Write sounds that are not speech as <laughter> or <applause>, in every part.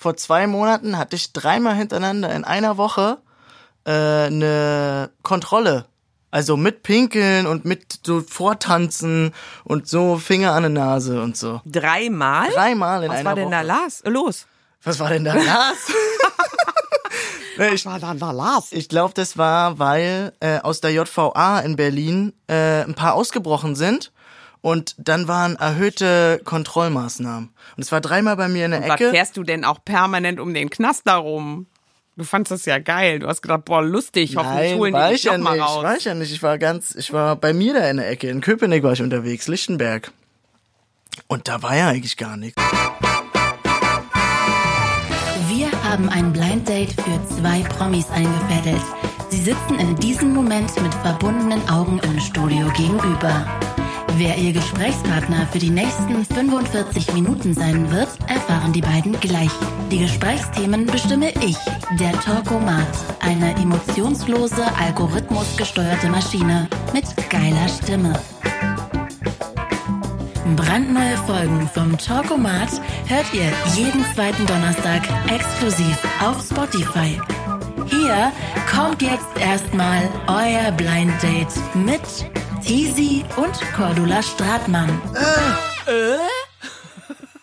vor zwei Monaten hatte ich dreimal hintereinander in einer Woche äh, eine Kontrolle. Also mit Pinkeln und mit so Vortanzen und so Finger an der Nase und so. Dreimal? Dreimal in Was einer war denn Woche. da las? los? Was war denn da los? <laughs> Nee, ich war dann da las? ich glaube, das war, weil äh, aus der JVA in Berlin äh, ein paar ausgebrochen sind und dann waren erhöhte Kontrollmaßnahmen. Und es war dreimal bei mir in der Was Ecke. fährst du denn auch permanent um den Knast darum? Du fandst das ja geil. Du hast gedacht, boah, lustig, hoffentlich Nein, holen die ich dich ja noch mal nicht, raus. war ich ja nicht. Ich war ganz, ich war bei mir da in der Ecke. In Köpenick war ich unterwegs, Lichtenberg. Und da war ja eigentlich gar nichts. Wir haben ein Blind Date für zwei Promis eingefädelt. Sie sitzen in diesem Moment mit verbundenen Augen im Studio gegenüber. Wer ihr Gesprächspartner für die nächsten 45 Minuten sein wird, erfahren die beiden gleich. Die Gesprächsthemen bestimme ich, der Talkomat, eine emotionslose, algorithmusgesteuerte Maschine mit geiler Stimme. Brandneue Folgen vom Talkomat hört ihr jeden zweiten Donnerstag exklusiv auf Spotify. Hier kommt jetzt erstmal euer Blind Date mit Tizi und Cordula Stratmann.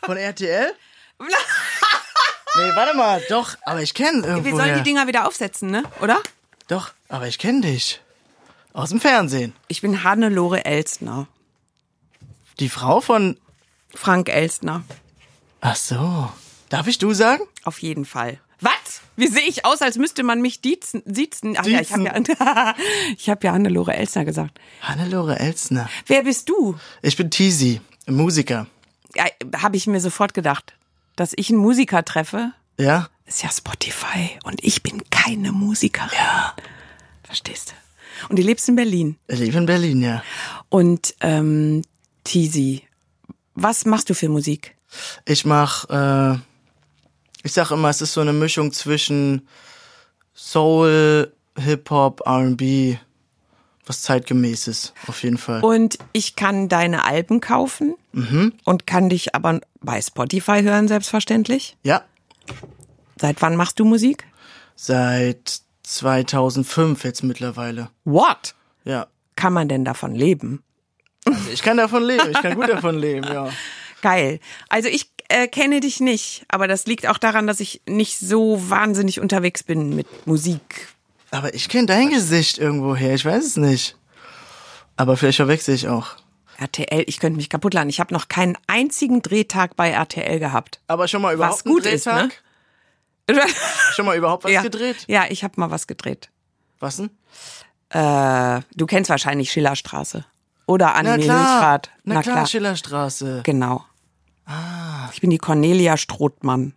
Von RTL? <laughs> nee, warte mal, doch, aber ich kenne irgendwo. Wir sollen die Dinger wieder aufsetzen, ne? Oder? Doch, aber ich kenne dich. Aus dem Fernsehen. Ich bin Hannelore Elstner. Die Frau von. Frank Elstner. Ach so. Darf ich du sagen? Auf jeden Fall. Was? Wie sehe ich aus, als müsste man mich diezen? siezen? Ach ja, ich habe ja, <laughs> ich hab ja Hannelore Elstner gesagt. Hannelore Elsner. Wer bist du? Ich bin Tizi, Musiker. Ja, habe ich mir sofort gedacht, dass ich einen Musiker treffe. Ja? Ist ja Spotify und ich bin keine Musikerin. Ja. Verstehst du? Und du lebst in Berlin. Ich lebe in Berlin, ja. Und ähm, Tizi, was machst du für Musik? Ich mach, äh, ich sag immer, es ist so eine Mischung zwischen Soul, Hip-Hop, R&B, was zeitgemäßes, auf jeden Fall. Und ich kann deine Alben kaufen und kann dich aber bei Spotify hören, selbstverständlich. Ja, Seit wann machst du Musik? seit 2005 jetzt mittlerweile. What? Ja. Kann man denn davon leben? Ich kann davon leben, ich kann gut davon leben, ja. <laughs> Geil. Also ich äh, kenne dich nicht, aber das liegt auch daran, dass ich nicht so wahnsinnig unterwegs bin mit Musik. Aber ich kenne dein Gesicht irgendwoher, ich weiß es nicht. Aber vielleicht verwechsel ich auch. RTL, ich könnte mich kaputt laden. Ich habe noch keinen einzigen Drehtag bei RTL gehabt. Aber schon mal überhaupt Was gut einen ist, ne? Drehtag? <laughs> Schon mal überhaupt was ja. gedreht? Ja, ich habe mal was gedreht. Was denn? Äh, du kennst wahrscheinlich Schillerstraße oder Na Annemie klar, Milchfahrt. na, klar, Schillerstraße. Genau. Ich bin die Cornelia Strothmann.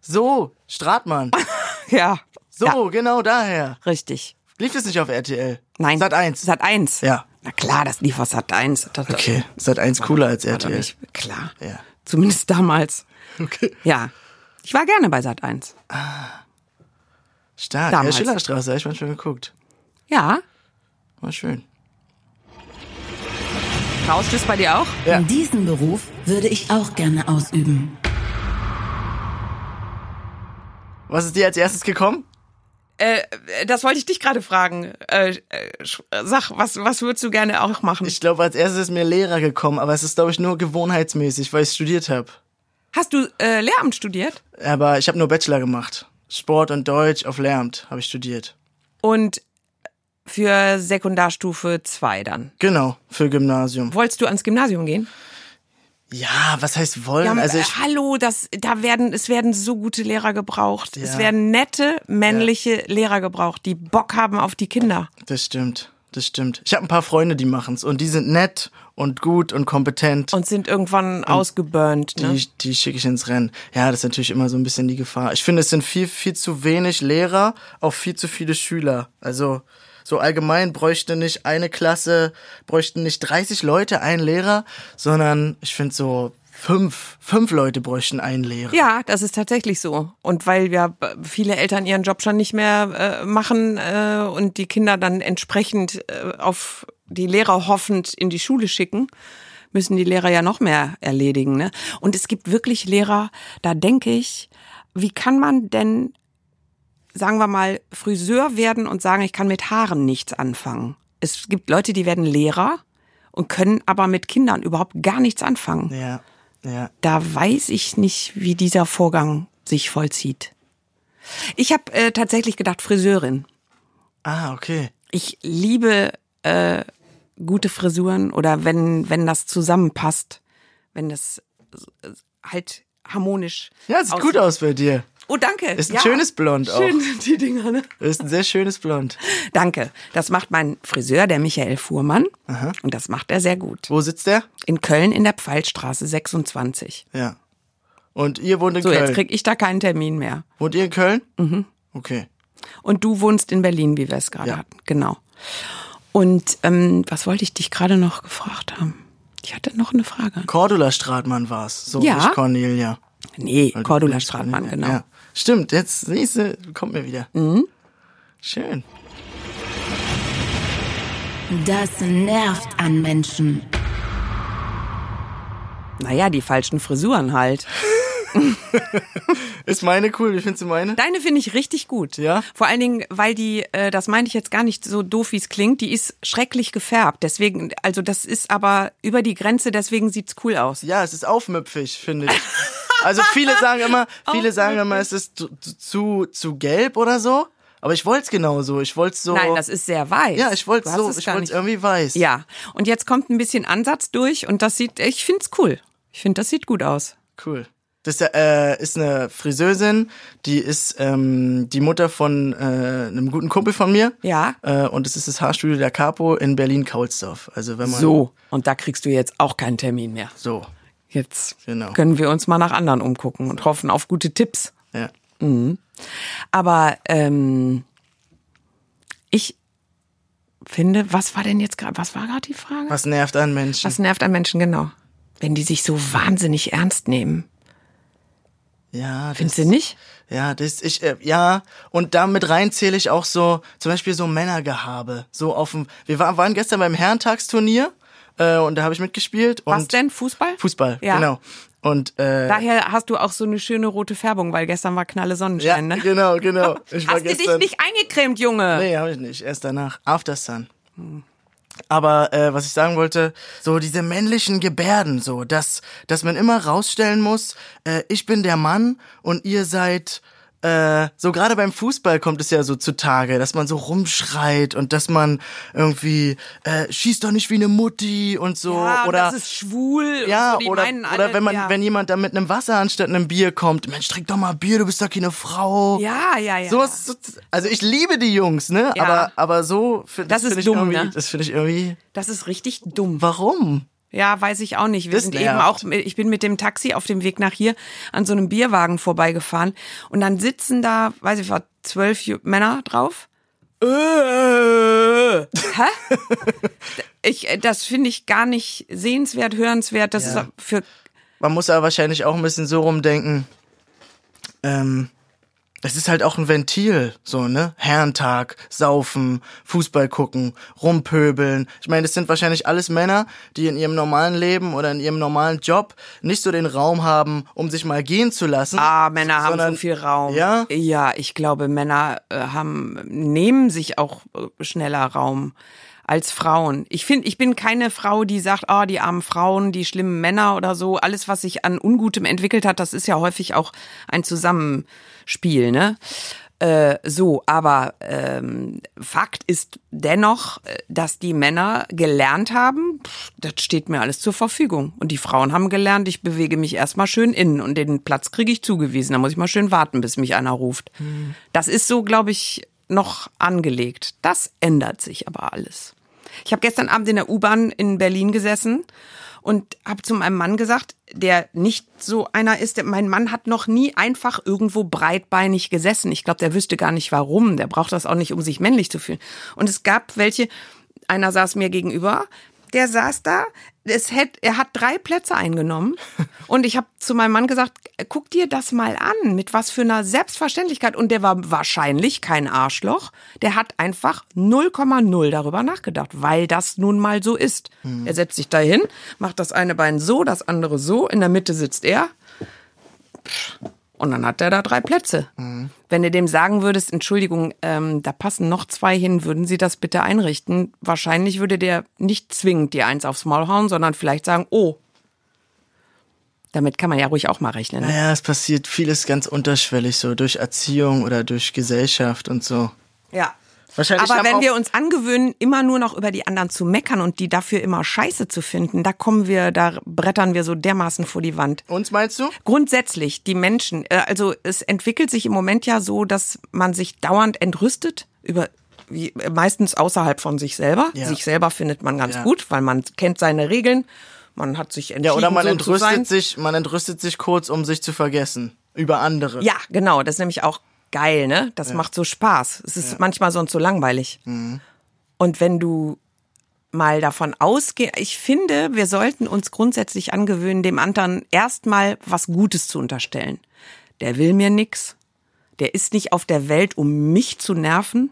So, Stratmann. <laughs> Ja. So, Ja, genau daher. richtig. Lief das nicht auf RTL? Nein. Sat 1. Sat 1. Ja. Na klar, das lief auf Sat 1. Das, Okay, Sat 1 cooler als RTL. nicht klar. Ja. Zumindest damals. Okay. Ja. Ich war gerne bei Sat 1. Stark. Damals. Ja, Schillerstraße, habe ich manchmal geguckt. Ja. War schön. Rauscht es bei dir auch? Ja. Diesen Beruf würde ich auch gerne ausüben. Was ist dir als erstes gekommen? Äh, das wollte ich dich gerade fragen. Äh, sag, was, was würdest du gerne auch machen? Ich glaube, als erstes ist mir Lehrer gekommen, aber es ist, glaube ich, nur gewohnheitsmäßig, weil ich studiert habe. Hast du äh, Lehramt studiert? Aber ich habe nur Bachelor gemacht. Sport und Deutsch auf Lehramt habe ich studiert. Und für Sekundarstufe 2 dann. Genau, für Gymnasium. Wolltest du ans Gymnasium gehen? Ja, was heißt wollen? Ja, also äh, ich, hallo, das, da werden, es werden so gute Lehrer gebraucht. Es Ja. werden nette, männliche Lehrer gebraucht, die Bock haben auf die Kinder. das stimmt, das stimmt. Ich habe ein paar Freunde, die machen's und die sind nett und gut und kompetent. Und sind irgendwann ausgeburnt, ne? Die, die schicke ich ins Rennen. Ja, das ist natürlich immer so ein bisschen die Gefahr. Ich finde, es sind viel, viel zu wenig Lehrer, auch viel zu viele Schüler. Also so allgemein bräuchte nicht eine Klasse, bräuchten nicht 30 Leute einen Lehrer, sondern ich finde so fünf, fünf Leute bräuchten einen Lehrer. Ja, das ist tatsächlich so. Und weil ja b- viele Eltern ihren Job schon nicht mehr äh, machen äh, und die Kinder dann entsprechend äh, auf die Lehrer hoffend in die Schule schicken, müssen die Lehrer ja noch mehr erledigen. Ne? Und es gibt wirklich Lehrer, da denke ich, wie kann man denn, sagen wir mal, Friseur werden und sagen, ich kann mit Haaren nichts anfangen? Es gibt Leute, die werden Lehrer und können aber mit Kindern überhaupt gar nichts anfangen. Ja, ja. Da weiß ich nicht, wie dieser Vorgang sich vollzieht. Ich habe äh, tatsächlich gedacht, Friseurin. Ah, okay. Ich liebe äh, gute Frisuren oder wenn, wenn das zusammenpasst, wenn das äh, halt harmonisch. Ja, sieht gut aus bei dir. Oh, danke. Ist ein ja. schönes Blond auch. Schön sind die Dinger, ne? Ist ein sehr schönes Blond. Danke. Das macht mein Friseur, der Michael Fuhrmann. Und das macht er sehr gut. Wo sitzt der? In Köln in der Pfeilstraße 26. Ja. Und ihr wohnt in So, Köln? jetzt krieg ich da keinen Termin mehr. wohnt ihr in Köln? Mhm. Okay. Und du wohnst in Berlin, wie wir es gerade Ja. hatten. Genau. Und ähm, was wollte ich dich gerade noch gefragt haben? Ich hatte noch eine Frage. Cordula Stratmann war's. So, Ja. nicht Cornelia. Nee, Weil du Cordula Stratmann, genau. Ja. Stimmt, jetzt siehst du, kommt mir wieder. Mhm. Schön. Das nervt an Menschen. Naja, die falschen Frisuren halt. <laughs> <laughs> Ist meine cool? Wie findest du meine? Deine finde ich richtig gut. Ja? Vor allen Dingen, weil die, äh, das meinte ich jetzt gar nicht so doof, wie es klingt, die ist schrecklich gefärbt. Deswegen, also das ist aber über die Grenze, deswegen sieht's cool aus. Ja, es ist aufmüpfig, finde ich. Also viele sagen immer, <laughs> viele sagen immer, es ist zu, zu, zu gelb oder so. Aber ich wollte es genauso. Ich wollte so. Nein, das ist sehr weiß. Ja, ich wollte so, es ich wollte irgendwie weiß. Ja, und jetzt kommt ein bisschen Ansatz durch und das sieht, ich find's cool. Ich finde, das sieht gut aus. Cool. Das äh, ist eine Friseusin, die ist ähm, die Mutter von äh, einem guten Kumpel von mir. Ja. Äh, und es ist das Haarstudio der Capo in Berlin-Kaulsdorf. Also wenn man So, und da kriegst du jetzt auch keinen Termin mehr. so, Jetzt Genau. können wir uns mal nach anderen umgucken und hoffen auf gute Tipps. ja. Aber ähm, ich finde, was war denn jetzt gerade, was war gerade die Frage? Was nervt an Menschen? Was nervt an Menschen genau? Wenn die sich so wahnsinnig ernst nehmen. Ja, das, Findest du nicht? Ja, das ich äh, ja und damit rein zähle ich auch so zum Beispiel so Männergehabe. So auf dem. Wir waren, waren gestern beim Herrentagsturnier äh, und da habe ich mitgespielt. Was denn? Fußball? Fußball, Ja. genau. Und äh, Daher hast du auch so eine schöne rote Färbung, weil gestern war knalle ja, Sonnenschein, ne? genau, genau. Ich Hast du dich nicht eingecremt, Junge? Nee, habe ich nicht. Erst danach. After Sun. Aber äh, was ich sagen wollte, so diese männlichen Gebärden, so, dass, dass man immer rausstellen muss, äh, ich bin der Mann und ihr seid äh, so gerade beim Fußball kommt es ja so zutage, dass man so rumschreit und dass man irgendwie äh, schießt doch nicht wie eine Mutti und so Ja, oder das ist schwul. ja, so, oder, alle, oder wenn man, ja. wenn jemand da mit einem Wasser anstatt einem Bier kommt, Mensch, trink doch mal Bier, du bist doch keine Frau. Ja, ja, ja. So ist, also ich liebe die Jungs, ne? Ja. Aber, aber so find, Das ist dumm, ne? das finde ich irgendwie. Das ist richtig dumm. Warum? Ja, weiß ich auch nicht. Wir Das sind nervt. eben auch, ich bin mit dem Taxi auf dem Weg nach hier an so einem Bierwagen vorbeigefahren und dann sitzen da, weiß ich was, zwölf Männer drauf. Äh, hä? Ich, das finde ich gar nicht sehenswert, hörenswert. Das Ja. ist für Man muss aber wahrscheinlich auch ein bisschen so rumdenken. Ähm, das ist halt auch ein Ventil, so, ne? Herrentag, saufen, Fußball gucken, rumpöbeln. Ich meine, das sind wahrscheinlich alles Männer, die in ihrem normalen Leben oder in ihrem normalen Job nicht so den Raum haben, um sich mal gehen zu lassen. Ah, Männer haben sondern- so viel Raum. Ja? Ja, ich glaube, Männer äh, haben, nehmen sich auch äh, schneller Raum als Frauen. Ich finde, ich bin keine Frau, die sagt, ah, die armen Frauen, die schlimmen Männer oder so. Alles, was sich an Ungutem entwickelt hat, das ist ja häufig auch ein Zusammenspiel, ne? Äh, so, aber ähm, Fakt ist dennoch, äh, dass die Männer gelernt haben, pff, das steht mir alles zur Verfügung. Und die Frauen haben gelernt, ich bewege mich erstmal schön innen und den Platz kriege ich zugewiesen. Da muss ich mal schön warten, bis mich einer ruft. Das ist so, glaube ich, noch angelegt. Das ändert sich aber alles. Ich habe gestern Abend in der U-Bahn in Berlin gesessen und habe zu meinem Mann gesagt, der nicht so einer ist. Der, mein Mann hat noch nie einfach irgendwo breitbeinig gesessen. Ich glaube, der wüsste gar nicht warum. Der braucht das auch nicht, um sich männlich zu fühlen. Und es gab welche, einer saß mir gegenüber, der saß da, es hätt, er hat drei Plätze eingenommen. <laughs> Und ich habe zu meinem Mann gesagt, guck dir das mal an, mit was für einer Selbstverständlichkeit. Und der war wahrscheinlich kein Arschloch. Der hat einfach 0,0 darüber nachgedacht, weil das nun mal so ist. Er setzt sich da hin, macht das eine Bein so, das andere so, in der Mitte sitzt er. Und dann hat er da drei Plätze. Wenn du dem sagen würdest, Entschuldigung, ähm, da passen noch zwei hin, würden Sie das bitte einrichten? Wahrscheinlich würde der nicht zwingend dir eins aufs Maul hauen, sondern vielleicht sagen, oh. Damit kann man ja ruhig auch mal rechnen. Ne? Naja, es passiert vieles ganz unterschwellig, so durch Erziehung oder durch Gesellschaft und so. Ja. Wahrscheinlich Aber wenn wir uns angewöhnen, immer nur noch über die anderen zu meckern und die dafür immer scheiße zu finden, da kommen wir, da brettern wir so dermaßen vor die Wand. Uns meinst du? Grundsätzlich, die Menschen, äh, also es entwickelt sich im Moment ja so, dass man sich dauernd entrüstet über wie, meistens außerhalb von sich selber. Ja. Sich selber findet man ganz Ja. gut, weil man kennt seine Regeln. Man hat sich entschieden, Ja, oder man so entrüstet sich, man entrüstet sich kurz, um sich zu vergessen. Über andere. Ja, genau. Das ist nämlich auch geil, ne? Das macht so Spaß. Es ist manchmal sonst so langweilig. Mhm. Und wenn du mal davon ausgehst, ich finde, wir sollten uns grundsätzlich angewöhnen, dem anderen erstmal was Gutes zu unterstellen. Der will mir nix. Der ist nicht auf der Welt, um mich zu nerven.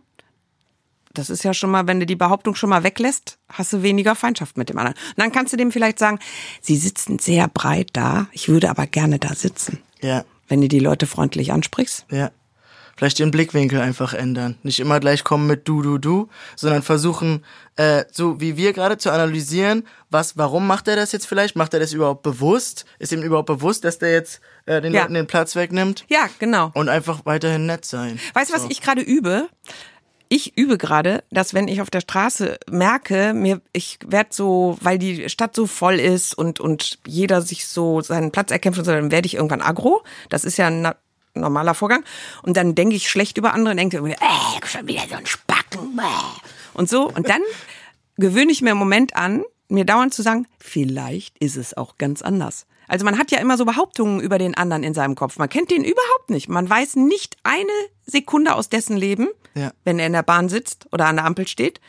Das ist ja schon mal, wenn du die Behauptung schon mal weglässt, hast du weniger Feindschaft mit dem anderen. Und dann kannst du dem vielleicht sagen, sie sitzen sehr breit da, ich würde aber gerne da sitzen Ja, wenn du die Leute freundlich ansprichst. ja. Vielleicht den Blickwinkel einfach ändern. Nicht immer gleich kommen mit du, du, du, sondern versuchen, äh, so wie wir gerade zu analysieren, was, warum macht er das jetzt vielleicht? Macht er das überhaupt bewusst? Ist ihm überhaupt bewusst, dass der jetzt äh, den Ja. Leuten den Platz wegnimmt? Ja, genau. Und einfach weiterhin nett sein. Weißt du, was ich gerade übe? Ich übe gerade, dass wenn ich auf der Straße merke, mir ich werd so, weil die Stadt so voll ist und und jeder sich so seinen Platz erkämpft und so, dann werde ich irgendwann aggro. Das ist ja ein normaler Vorgang. Und dann denke ich schlecht über andere und denke irgendwie, äh, schon wieder so ein Spacken. Bäh. Und so. Und dann gewöhne ich mir im Moment an, mir dauernd zu sagen, vielleicht ist es auch ganz anders. Also man hat ja immer so Behauptungen über den anderen in seinem Kopf. Man kennt den überhaupt nicht. Man weiß nicht eine Sekunde aus dessen Leben, Ja. wenn er in der Bahn sitzt oder an der Ampel steht.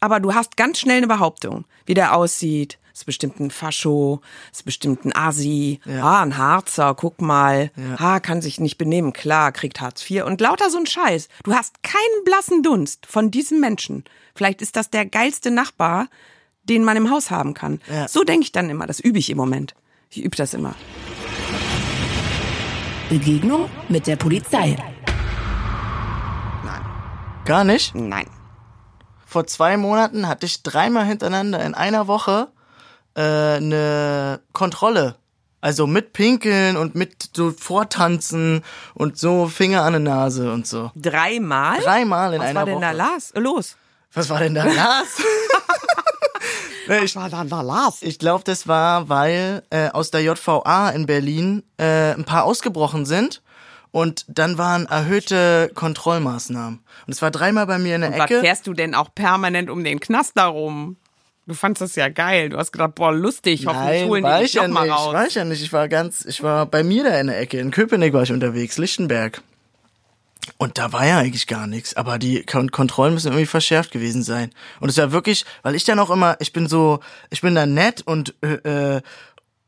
Aber du hast ganz schnell eine Behauptung, wie der aussieht. Ist bestimmt ein Fascho, ist bestimmt ein Asi, Ja. ah, ein Harzer, guck mal, Ja. ah, kann sich nicht benehmen, klar, kriegt Hartz IV und lauter so ein Scheiß. Du hast keinen blassen Dunst von diesem Menschen. Vielleicht ist das der geilste Nachbar, den man im Haus haben kann. Ja. So denke ich dann immer, das übe ich im Moment. Ich übe das immer. Begegnung mit der Polizei. Gar nicht? Nein. Vor zwei Monaten hatte ich dreimal hintereinander in einer Woche äh, eine Kontrolle. Also mit Pinkeln und mit so Vortanzen und so Finger an der Nase und so. Dreimal? Dreimal in Was einer war denn Woche. da las? los? Was war denn da Lars? <laughs> Nee, ich war dann da las? ich glaube, das war, weil äh, aus der JVA in Berlin äh, ein paar ausgebrochen sind und dann waren erhöhte Kontrollmaßnahmen. Und es war dreimal bei mir in der Was Ecke. fährst du denn auch permanent um den Knast darum? Du fandst das ja geil. Du hast gedacht, boah, lustig, hoffentlich holen die ich dich ja mal nicht. raus. War ich ja nicht. Ich war ganz, ich war bei mir da in der Ecke. In Köpenick war ich unterwegs, Lichtenberg. Und da war ja eigentlich gar nichts. Aber die Kon Kontrollen müssen irgendwie verschärft gewesen sein. Und es war wirklich, weil ich dann auch immer, ich bin so, ich bin da nett und äh, äh,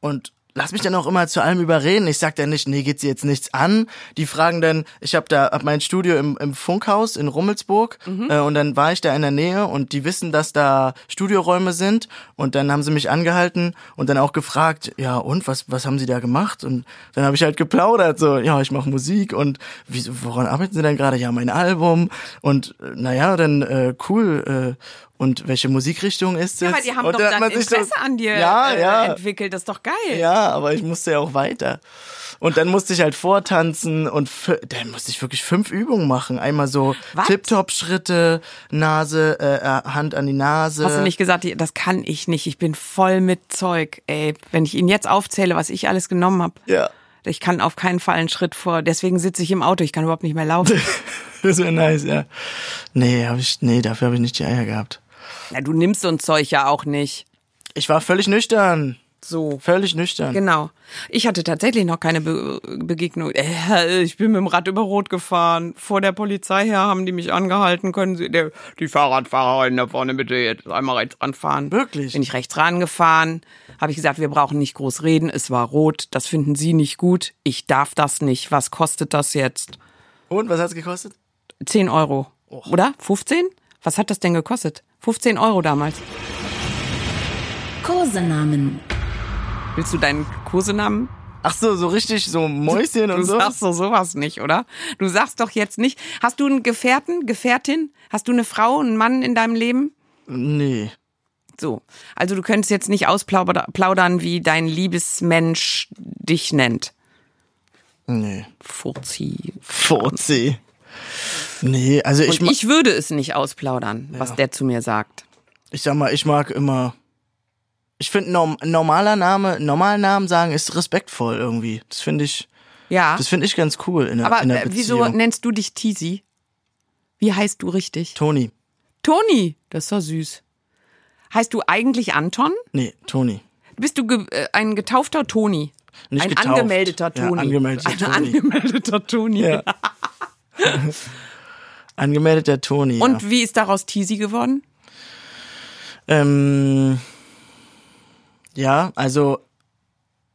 und lass mich dann auch immer zu allem überreden. Ich sag dann nicht, nee, geht sie jetzt nichts an. Die fragen dann, ich habe da hab mein Studio im, im Funkhaus in Rummelsburg Mhm. äh, und dann war ich da in der Nähe und die wissen, dass da Studioräume sind und dann haben sie mich angehalten und dann auch gefragt, ja und was was haben sie da gemacht und dann habe ich halt geplaudert so, ja ich mache Musik und wieso, woran arbeiten sie denn gerade? Ja mein Album und äh, naja dann äh, cool äh, und welche Musikrichtung ist es? Ja, aber die haben und doch dann sich Interesse an dir ja, äh, ja. entwickelt. Das ist doch geil. Ja, aber ich musste ja auch weiter. Und dann musste ich halt vortanzen und dann musste ich wirklich fünf Übungen machen. Einmal so? Tip-Top-Schritte, Nase, äh, äh, Hand an die Nase. Hast du nicht gesagt, das kann ich nicht. Ich bin voll mit Zeug. Ey, wenn ich Ihnen jetzt aufzähle, was ich alles genommen habe. Ja. Ich kann auf keinen Fall einen Schritt vor. Deswegen sitze ich im Auto. Ich kann überhaupt nicht mehr laufen. <laughs> Das wäre nice, ja. Nee, hab ich, nee, dafür habe ich nicht die Eier gehabt. Na, du nimmst so ein Zeug ja auch nicht. Ich war völlig nüchtern. So. Völlig nüchtern. Genau. Ich hatte tatsächlich noch keine Be Begegnung. Äh, <laughs> ich bin mit dem Rad über Rot gefahren. Vor der Polizei her haben die mich angehalten. Können Sie, der, die Fahrradfahrerin da vorne bitte jetzt einmal rechts anfahren. Wirklich? Bin ich rechts rangefahren. Habe ich gesagt, wir brauchen nicht groß reden. Es war rot. Das finden Sie nicht gut. Ich darf das nicht. Was kostet das jetzt? Und was hat's gekostet? 10 Euro. Oder? 15? Was hat das denn gekostet? 15 Euro damals. Kosenamen. Willst du deinen Kosenamen Ach so, so richtig so Mäuschen Du und so. sagst doch sowas nicht, oder? Du sagst doch jetzt nicht. Hast du einen Gefährten, Gefährtin? Hast du eine Frau, einen Mann in deinem Leben? Nee. So. Also du könntest jetzt nicht ausplaudern, wie dein Liebesmensch dich nennt. Nee. Furzi. Furzi. Nee, also ich, Und ich würde es nicht ausplaudern, was der zu mir sagt. ich sag mal, ich mag immer. Ich finde, norm, normaler Name, normalen Namen sagen ist respektvoll irgendwie. Das finde ich, Ja. das finde ich ganz cool in der, Aber in der äh, Beziehung. wieso nennst du dich Tizi? Wie heißt du richtig? Toni. Toni. Das ist doch süß. Heißt du eigentlich Anton? Nee, Toni. Bist du ge äh, ein getaufter Toni? Nicht ein getauft. angemeldeter Ja, Toni. angemeldeter ein Toni. angemeldeter Toni. Ja. <laughs> <laughs> Angemeldeter Toni. Und ja. wie ist daraus Tizi geworden? Ähm, ja, also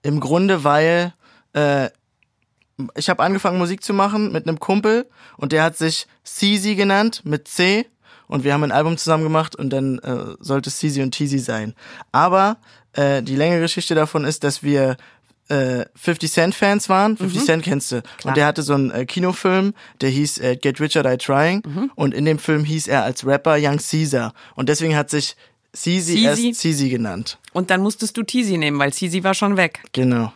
im Grunde, weil äh, ich habe angefangen Musik zu machen mit einem Kumpel und der hat sich Cz genannt mit C und wir haben ein Album zusammen gemacht und dann äh, sollte es Cz und Teasy sein. Aber äh, die längere Geschichte davon ist, dass wir äh, 50 Cent Fans waren. 50 Cent kennst du. Und der hatte so einen äh, Kinofilm, der hieß äh, Get Rich or Die Trying. Und in dem Film hieß er als Rapper Young Caesar. Und deswegen hat sich Cz erst Ceezy? Cz genannt. Und dann musstest du Tizi nehmen, weil Tizi war schon weg. Genau.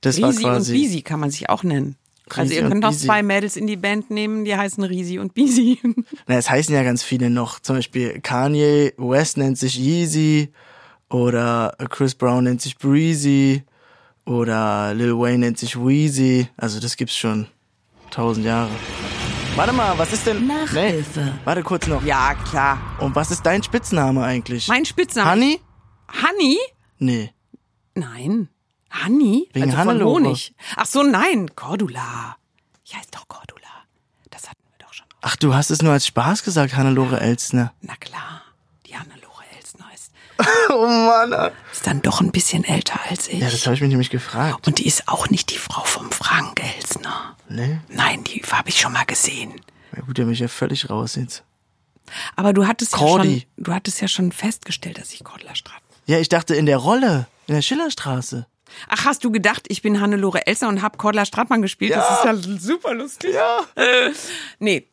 Das war Risi und quasi. Bisi kann man sich auch nennen. Also Risi ihr und könnt Bisi. zwei Mädels in die Band nehmen, die heißen Risi und Bisi. <laughs> Na, es heißen ja ganz viele noch. Zum Beispiel Kanye West nennt sich Yeezy oder Chris Brown nennt sich Breezy oder Lil Wayne nennt sich Weezy. Also das gibt's schon tausend Jahre. Warte mal, was ist denn? Nachhilfe. warte kurz noch. ja, klar. Und was ist dein Spitzname eigentlich? Mein Spitzname. Honey? Honey? Nee. Nein. Honey? Wegen also von Hannelore. Honig. Ach so, nein. Cordula. Ich heiße doch Cordula. Das hatten wir doch schon. Ach, du hast es nur als Spaß gesagt, Hannelore Elsner. Na klar. Die Hannelore Elsner ist, <laughs> Oh Mann. ist dann doch ein bisschen älter als ich. Ja, das habe ich mich nämlich gefragt. Und die ist auch nicht die Frau vom Frank Elsner. Nee? Nein, die habe ich schon mal gesehen. Ja gut, der mich ja völlig raus jetzt. Aber du hattest, ja schon, du hattest ja schon festgestellt, dass ich Cordula Strat. Ja, ich dachte in der Rolle, in der Schillerstraße. Ach, hast du gedacht, ich bin Hannelore Elsner und hab Cordula Stratmann gespielt? Das ist ja super lustig. Ja. Nee,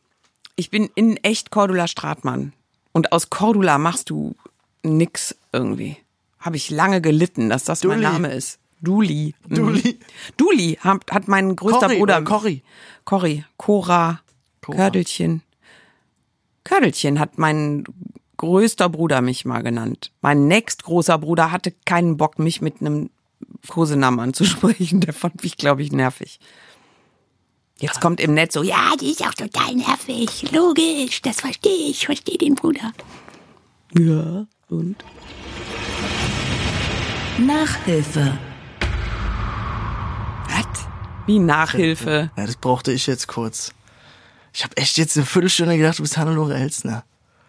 ich bin in echt Cordula Stratmann. Und aus Cordula machst du nix irgendwie. Habe ich lange gelitten, dass das mein Dulli. Name ist. Duli. Mhm. Duli. Duli hat, hat mein größter Corrie Bruder. oder Corrie? Corrie. Cora. Cora. Kördelchen. Kördelchen hat mein größter Bruder mich mal genannt. Mein nächstgroßer Bruder hatte keinen Bock, mich mit einem Kosenamen anzusprechen. <laughs> Der fand mich, glaube ich, nervig. Jetzt kommt im Netz so, ja, die ist auch total nervig. Logisch, das verstehe ich, verstehe den Bruder. Ja, und? Nachhilfe. Was? Wie Nachhilfe. Ja, das brauchte ich jetzt kurz. Ich habe echt jetzt eine Viertelstunde gedacht, du bist Hannelore Elsner.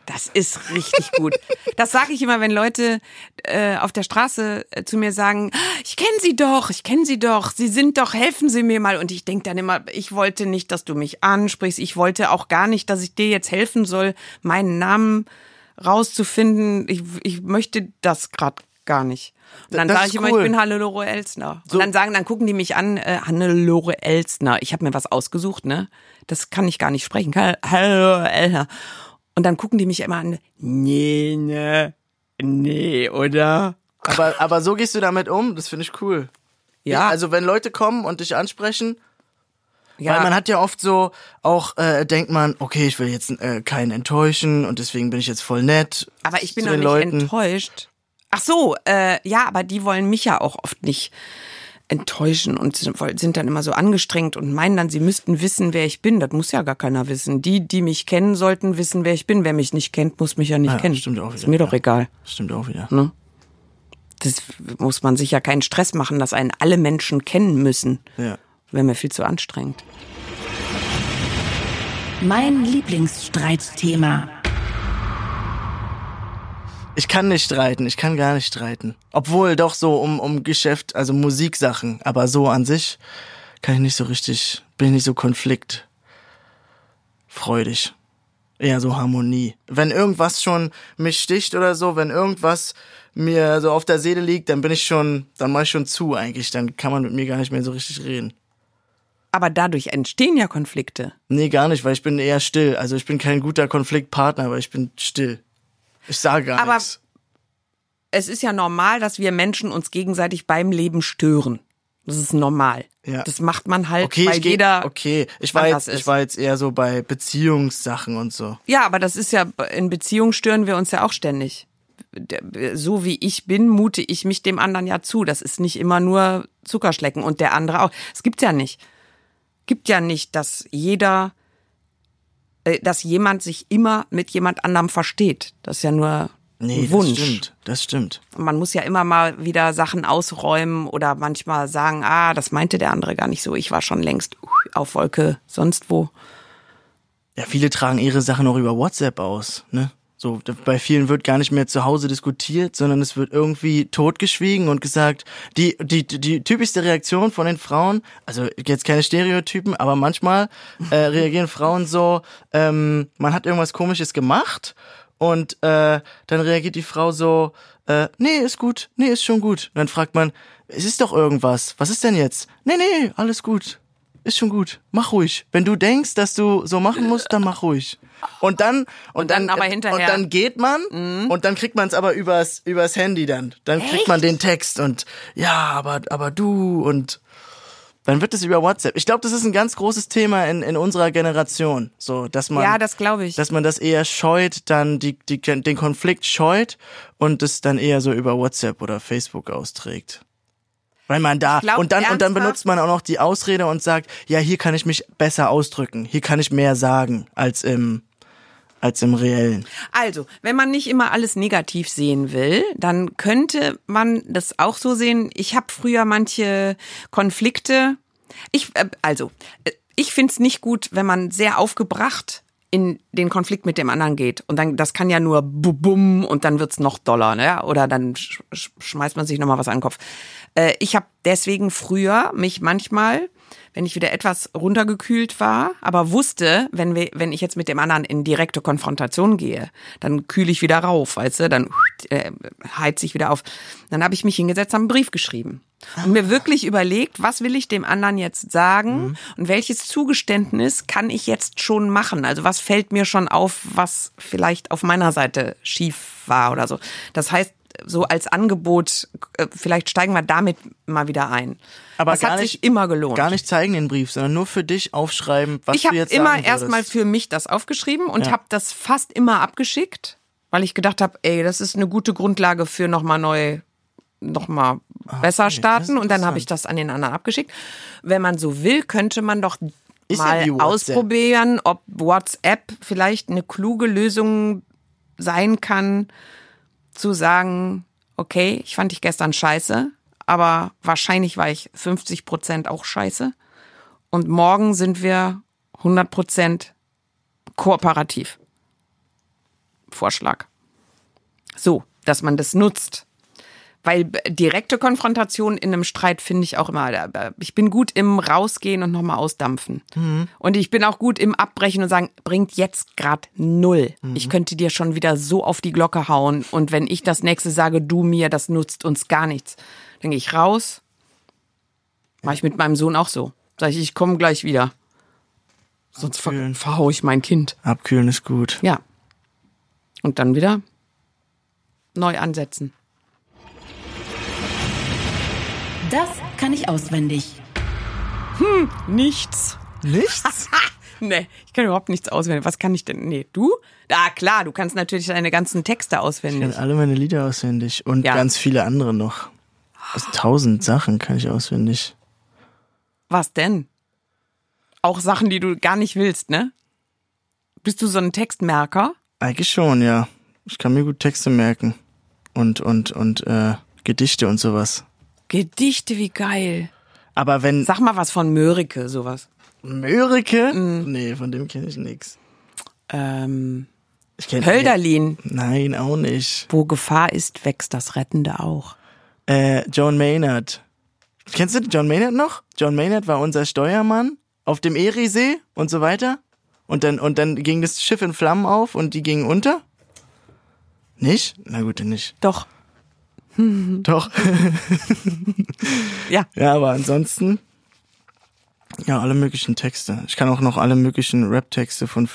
Das ist richtig gut. Das sage ich immer, wenn Leute äh, auf der Straße äh, zu mir sagen, ich kenne Sie doch, ich kenne Sie doch, Sie sind doch, helfen Sie mir mal. Und ich denk dann immer, ich wollte nicht, dass du mich ansprichst. Ich wollte auch gar nicht, dass ich dir jetzt helfen soll, meinen Namen rauszufinden. Ich, ich möchte das gerade gar nicht. Und dann sage ich immer, cool. ich bin Hannelore Elsner. So- Und dann sagen, dann gucken die mich an, äh, Hannelore Elsner. Ich habe mir was ausgesucht, ne? Das kann ich gar nicht sprechen. Hannelore Elsner. Und dann gucken die mich immer an. Nee, ne. Nee, oder? Aber, aber so gehst du damit um, das finde ich cool. Ja, Also wenn Leute kommen und dich ansprechen, ja. weil man hat ja oft so, auch äh, denkt man, okay, ich will jetzt äh, keinen enttäuschen und deswegen bin ich jetzt voll nett. aber ich bin doch nicht Leuten. enttäuscht. Ach so, äh, ja, aber die wollen mich ja auch oft nicht enttäuschen und sind dann immer so angestrengt und meinen dann, sie müssten wissen, wer ich bin. Das muss ja gar keiner wissen. Die, die mich kennen, sollten wissen, wer ich bin. Wer mich nicht kennt, muss mich ja nicht Ja, kennen. stimmt auch Ist wieder, mir doch ja. egal. Stimmt auch wieder. Ne? Das muss man sich ja keinen Stress machen, dass einen alle Menschen kennen müssen. Ja. Wäre mir viel zu anstrengend. Mein Lieblingsstreitthema. Ich kann nicht streiten, ich kann gar nicht streiten. Obwohl doch so um, um Geschäft, also Musiksachen, aber so an sich kann ich nicht so richtig, bin ich nicht so konfliktfreudig. Eher so Harmonie. Wenn irgendwas schon mich sticht oder so, wenn irgendwas mir so auf der Seele liegt, dann bin ich schon, dann mach ich schon zu eigentlich. Dann kann man mit mir gar nicht mehr so richtig reden. Aber dadurch entstehen ja Konflikte. Nee, gar nicht, weil ich bin eher still. Also ich bin kein guter Konfliktpartner, aber ich bin still. Ich sage gar Aber- nichts. Es ist ja normal, dass wir Menschen uns gegenseitig beim Leben stören. Das ist normal. Ja. Das macht man halt, Okay, weil ich geh, jeder. okay, ich war jetzt, ich war jetzt eher so bei Beziehungssachen und so. Ja, aber das ist ja, in Beziehungen stören wir uns ja auch ständig. So wie ich bin, mute ich mich dem anderen ja zu. Das ist nicht immer nur Zuckerschlecken und der andere auch. Es gibt ja nicht. Gibt ja nicht, dass jeder, äh, dass jemand sich immer mit jemand anderem versteht. Das ist ja nur Nee, ein Wunsch. das stimmt, das stimmt. Man muss ja immer mal wieder Sachen ausräumen oder manchmal sagen, ah, das meinte der andere gar nicht so. Ich war schon längst uh, auf Wolke sonst wo. Ja, viele tragen ihre Sachen auch über WhatsApp aus, ne? So, bei vielen wird gar nicht mehr zu Hause diskutiert, sondern es wird irgendwie totgeschwiegen und gesagt, die, die, die typischste Reaktion von den Frauen, also jetzt keine Stereotypen, aber manchmal äh, reagieren Frauen so, ähm, man hat irgendwas komisches gemacht und äh, dann reagiert die Frau so, äh, nee, ist gut, nee, ist schon gut. Und dann fragt man, es ist doch irgendwas, was ist denn jetzt? Nee, nee, alles gut. Ist schon gut. Mach ruhig. Wenn du denkst, dass du so machen musst, dann mach ruhig. Und dann und, Und dann dann aber hinterher- Mhm. und dann geht man und dann kriegt man es aber übers übers Handy dann. Dann kriegt man den Text und ja, aber aber du und dann wird es über WhatsApp. Ich glaube, das ist ein ganz großes Thema in, in unserer Generation, so dass man Ja, das glaube ich. dass man das eher scheut, dann die, die den Konflikt scheut und es dann eher so über WhatsApp oder Facebook austrägt. Weil man da glaub und dann und dann benutzt man auch noch die Ausrede und sagt, ja, hier kann ich mich besser ausdrücken, hier kann ich mehr sagen als im als im reellen. Also, wenn man nicht immer alles negativ sehen will, dann könnte man das auch so sehen. Ich habe früher manche Konflikte. Ich äh, also, äh, ich find's nicht gut, wenn man sehr aufgebracht in den Konflikt mit dem anderen geht und dann das kann ja nur bu- bumm und dann wird's noch doller, ne? Oder dann sch sch schmeißt man sich noch mal was an den Kopf. Äh, ich habe deswegen früher mich manchmal wenn ich wieder etwas runtergekühlt war, aber wusste, wenn wir, wenn ich jetzt mit dem anderen in direkte Konfrontation gehe, dann kühle ich wieder rauf, weißt du, dann äh, heiz ich wieder auf. Dann habe ich mich hingesetzt, habe einen Brief geschrieben und mir wirklich überlegt, was will ich dem anderen jetzt sagen und welches Zugeständnis kann ich jetzt schon machen? Also was fällt mir schon auf, was vielleicht auf meiner Seite schief war oder so. Das heißt, so als Angebot, äh, vielleicht steigen wir damit mal wieder ein. Aber das gar hat nicht, sich immer gelohnt. Gar nicht zeigen den Brief, sondern nur für dich aufschreiben, was ich du habe jetzt immer sagen erstmal würdest. für mich das aufgeschrieben und Ja. habe das fast immer abgeschickt, weil ich gedacht habe, ey, das ist eine gute Grundlage für nochmal neu, nochmal besser Ah, das ist starten. Und dann habe ich das an den anderen abgeschickt. Wenn man so will, könnte man doch Ist ja mal WhatsApp. ausprobieren, ob WhatsApp vielleicht eine kluge Lösung sein kann, zu sagen, okay, ich fand dich gestern scheiße, aber wahrscheinlich war ich 50 Prozent auch scheiße. Und morgen sind wir 100 Prozent kooperativ. Vorschlag. So, dass man das nutzt. Weil b- direkte Konfrontation in einem Streit finde ich auch immer, ich bin gut im Rausgehen und nochmal ausdampfen. Und ich bin auch gut im Abbrechen und sagen, bringt jetzt grad null. Ich könnte dir schon wieder so auf die Glocke hauen. Und wenn ich das nächste sage, du mir, das nutzt uns gar nichts. Dann gehe ich raus. Mache ich mit meinem Sohn auch so. Sag ich, ich komme gleich wieder. Sonst ver Abkühlen. verhau ich mein Kind. Abkühlen ist gut. Ja. Und dann wieder neu ansetzen. Das kann ich auswendig. Nichts. Nichts? <laughs> Nee, ich kann überhaupt nichts auswendig. Was kann ich denn? Nee, du? Ah, klar, du kannst natürlich deine ganzen Texte Ich auswendig. kenne alle meine Lieder auswendig und Ja. ganz viele andere noch. Also tausend Sachen kann ich auswendig. Was denn? Auch Sachen, die du gar nicht willst, ne? Bist du so ein Textmerker? Eigentlich schon, ja. Ich kann mir gut Texte merken. Und, und, und, äh, Gedichte und sowas. Gedichte, wie geil. Aber wenn Sag mal was von Mörike, sowas. Mörike? Mhm. Nee, von dem kenne ich nix. Ähm, Ich kenn Hölderlin. Nein, auch nicht. Wo Gefahr ist, wächst das Rettende auch. Äh, John Maynard. Kennst du John Maynard noch? John Maynard war unser Steuermann auf dem Eriesee und so weiter. Und dann, und dann ging das Schiff in Flammen auf und die gingen unter? Nicht? Na gut, dann nicht. Doch. <laughs> Doch. Ja. Ja, aber ansonsten, ja, alle möglichen Texte. Ich kann auch noch alle möglichen Rap-Texte von,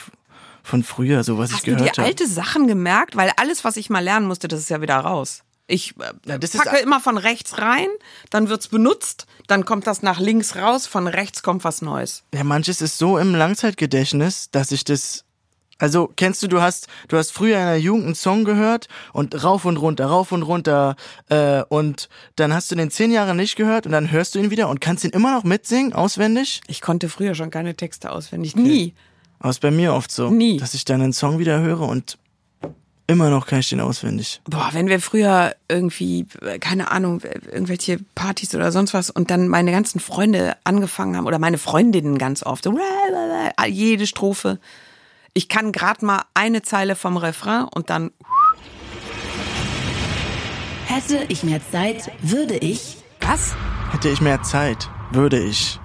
von früher, so was Hast ich du gehört dir habe. alte Sachen gemerkt? Weil alles, was ich mal lernen musste, das ist ja wieder raus. Ich äh, Ja, packe immer von rechts rein, dann wird's benutzt, dann kommt das nach links raus, von rechts kommt was Neues. Ja, manches ist so im Langzeitgedächtnis, dass ich das. Also kennst du, du hast, du hast früher in der Jugend einen Song gehört und rauf und runter, rauf und runter äh, und dann hast du den zehn Jahre nicht gehört und dann hörst du ihn wieder und kannst ihn immer noch mitsingen, auswendig. Ich konnte früher schon keine Texte auswendig. Nie. Aber ist bei mir oft so, Nie. dass ich dann einen Song wieder höre und immer noch kann ich den auswendig. Boah, wenn wir früher irgendwie, keine Ahnung, irgendwelche Partys oder sonst was und dann meine ganzen Freunde angefangen haben oder meine Freundinnen ganz oft, so <laughs> jede Strophe. Ich kann gerade mal eine Zeile vom Refrain und dann Hätte ich mehr Zeit, würde ich. was? Hätte ich mehr Zeit, würde ich.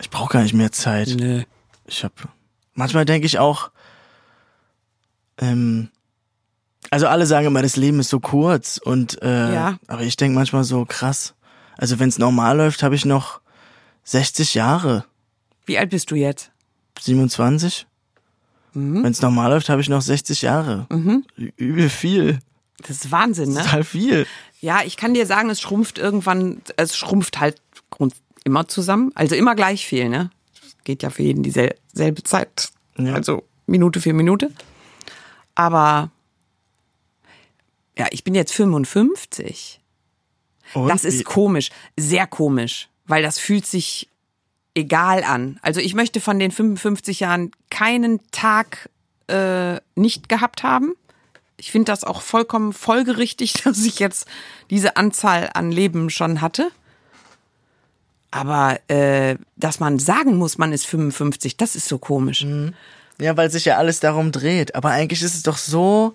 Ich brauche gar nicht mehr Zeit. Nö. Ich hab. Manchmal denke ich auch. Ähm, also alle sagen immer, das Leben ist so kurz und äh, Ja. aber ich denke manchmal so krass. Also wenn es normal läuft, habe ich noch 60 Jahre, Wie alt bist du jetzt? 27. Mhm. Wenn es normal läuft, habe ich noch 60 Jahre. Ü- Übel viel, Das ist Wahnsinn, ne? total viel. Ja, ich kann dir sagen, es schrumpft irgendwann, es schrumpft halt immer zusammen, also immer gleich viel, ne? Geht ja für jeden dieselbe Zeit, Ja. also Minute für Minute. Aber ja, ich bin jetzt 55. Und Das ist komisch, sehr komisch, weil das fühlt sich egal an. Also ich möchte von den 55 Jahren keinen Tag äh, nicht gehabt haben. Ich finde das auch vollkommen folgerichtig, <laughs> dass ich jetzt diese Anzahl an Leben schon hatte. Aber äh, dass man sagen muss, man ist 55, das ist so komisch. Ja, weil sich ja alles darum dreht. Aber eigentlich ist es doch so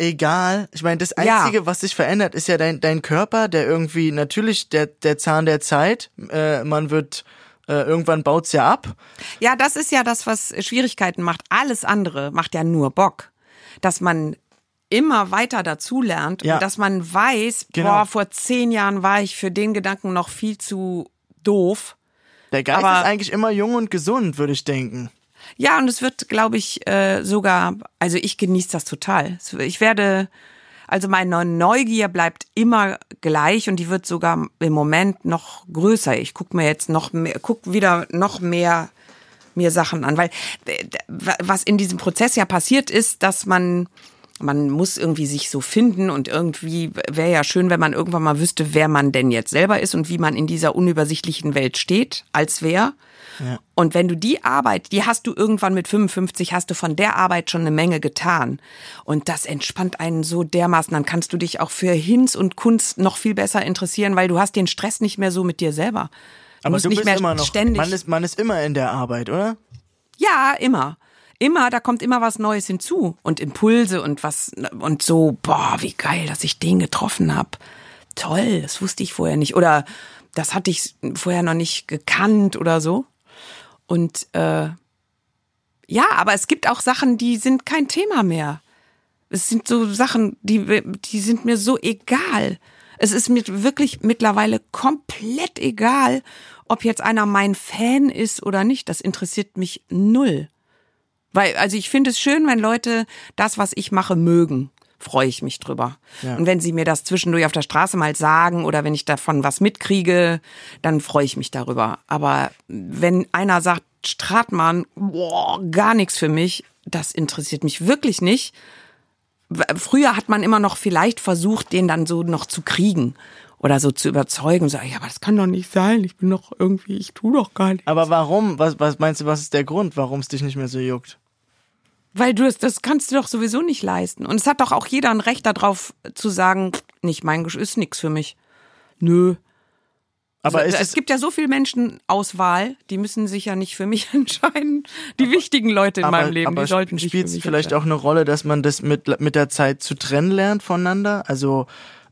egal. Ich meine, das Ja. Einzige, was sich verändert, ist ja dein, dein Körper, der irgendwie, natürlich der, der Zahn der Zeit, äh, man wird, äh, irgendwann baut's ja ab. Ja, das ist ja das, was Schwierigkeiten macht. Alles andere macht ja nur Bock. Dass man immer weiter dazulernt Ja. und dass man weiß, Genau. boah, vor zehn Jahren war ich für den Gedanken noch viel zu doof. Der Geist Aber- ist eigentlich immer jung und gesund, würde ich denken. Ja, und es wird, glaube ich, äh, sogar, also ich genieße das total. Ich werde, also meine Neugier bleibt immer gleich und die wird sogar im Moment noch größer. Ich guck mir jetzt noch mehr, guck wieder noch mehr mir Sachen an, weil äh, was in diesem Prozess ja passiert ist, dass man man muss irgendwie sich so finden und irgendwie wäre ja schön, wenn man irgendwann mal wüsste, wer man denn jetzt selber ist und wie man in dieser unübersichtlichen Welt steht, als wer. Und wenn du die Arbeit, die hast du irgendwann mit 55, hast du von der Arbeit schon eine Menge getan. Und das entspannt einen so dermaßen, dann kannst du dich auch für Hinz und Kunst noch viel besser interessieren, weil du hast den Stress nicht mehr so mit dir selber. Du Aber musst du nicht bist mehr immer noch, ständig. man ist, man ist immer in der Arbeit, oder? Ja, immer. Immer, da kommt immer was Neues hinzu und Impulse und was und so, boah, wie geil, dass ich den getroffen hab. Toll, das wusste ich vorher nicht oder das hatte ich vorher noch nicht gekannt oder so. Und äh, ja, aber es gibt auch Sachen, die sind kein Thema mehr. Es sind so Sachen, die die sind mir so egal. Es ist mir wirklich mittlerweile komplett egal, ob jetzt einer mein Fan ist oder nicht. Das interessiert mich null. Weil, also ich finde es schön, wenn Leute das, was ich mache, mögen. Freue ich mich drüber. Ja. Und wenn sie mir das zwischendurch auf der Straße mal sagen oder wenn ich davon was mitkriege, dann freue ich mich darüber. Aber wenn einer sagt, Stratmann, boah, gar nichts für mich, das interessiert mich wirklich nicht. Früher hat man immer noch vielleicht versucht, den dann so noch zu kriegen oder so zu überzeugen. So, ja, aber das kann doch nicht sein. Ich bin doch irgendwie, ich tu doch gar nicht. Aber warum? Was, was meinst du, was ist der Grund, warum es dich nicht mehr so juckt? Weil du das, das kannst du doch sowieso nicht leisten. Und es hat doch auch jeder ein Recht darauf zu sagen, nicht mein Gesch ist nix für mich. Nö. Aber Also, es gibt ja so viel Menschenauswahl, die müssen sich ja nicht für mich <laughs> entscheiden. Die wichtigen Leute in aber, meinem Leben, aber die sollten sich für spielt es mich vielleicht entscheiden. auch eine Rolle, dass man das mit, mit der Zeit zu trennen lernt voneinander? Also,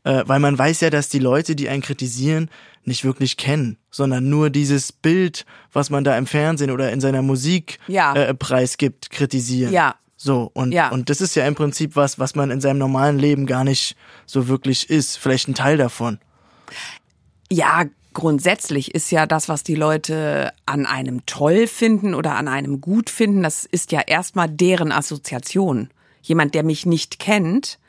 äh, weil man weiß ja, dass die Leute, die einen kritisieren, nicht wirklich kennen, sondern nur dieses Bild, was man da im Fernsehen oder in seiner Musik Ja. äh, preisgibt, kritisieren. Ja, So, und, Ja. und das ist ja im Prinzip was, was man in seinem normalen Leben gar nicht so wirklich ist. Vielleicht ein Teil davon. Ja, grundsätzlich ist ja das, was die Leute an einem toll finden oder an einem gut finden, das ist ja erstmal deren Assoziation. Jemand, der mich nicht kennt,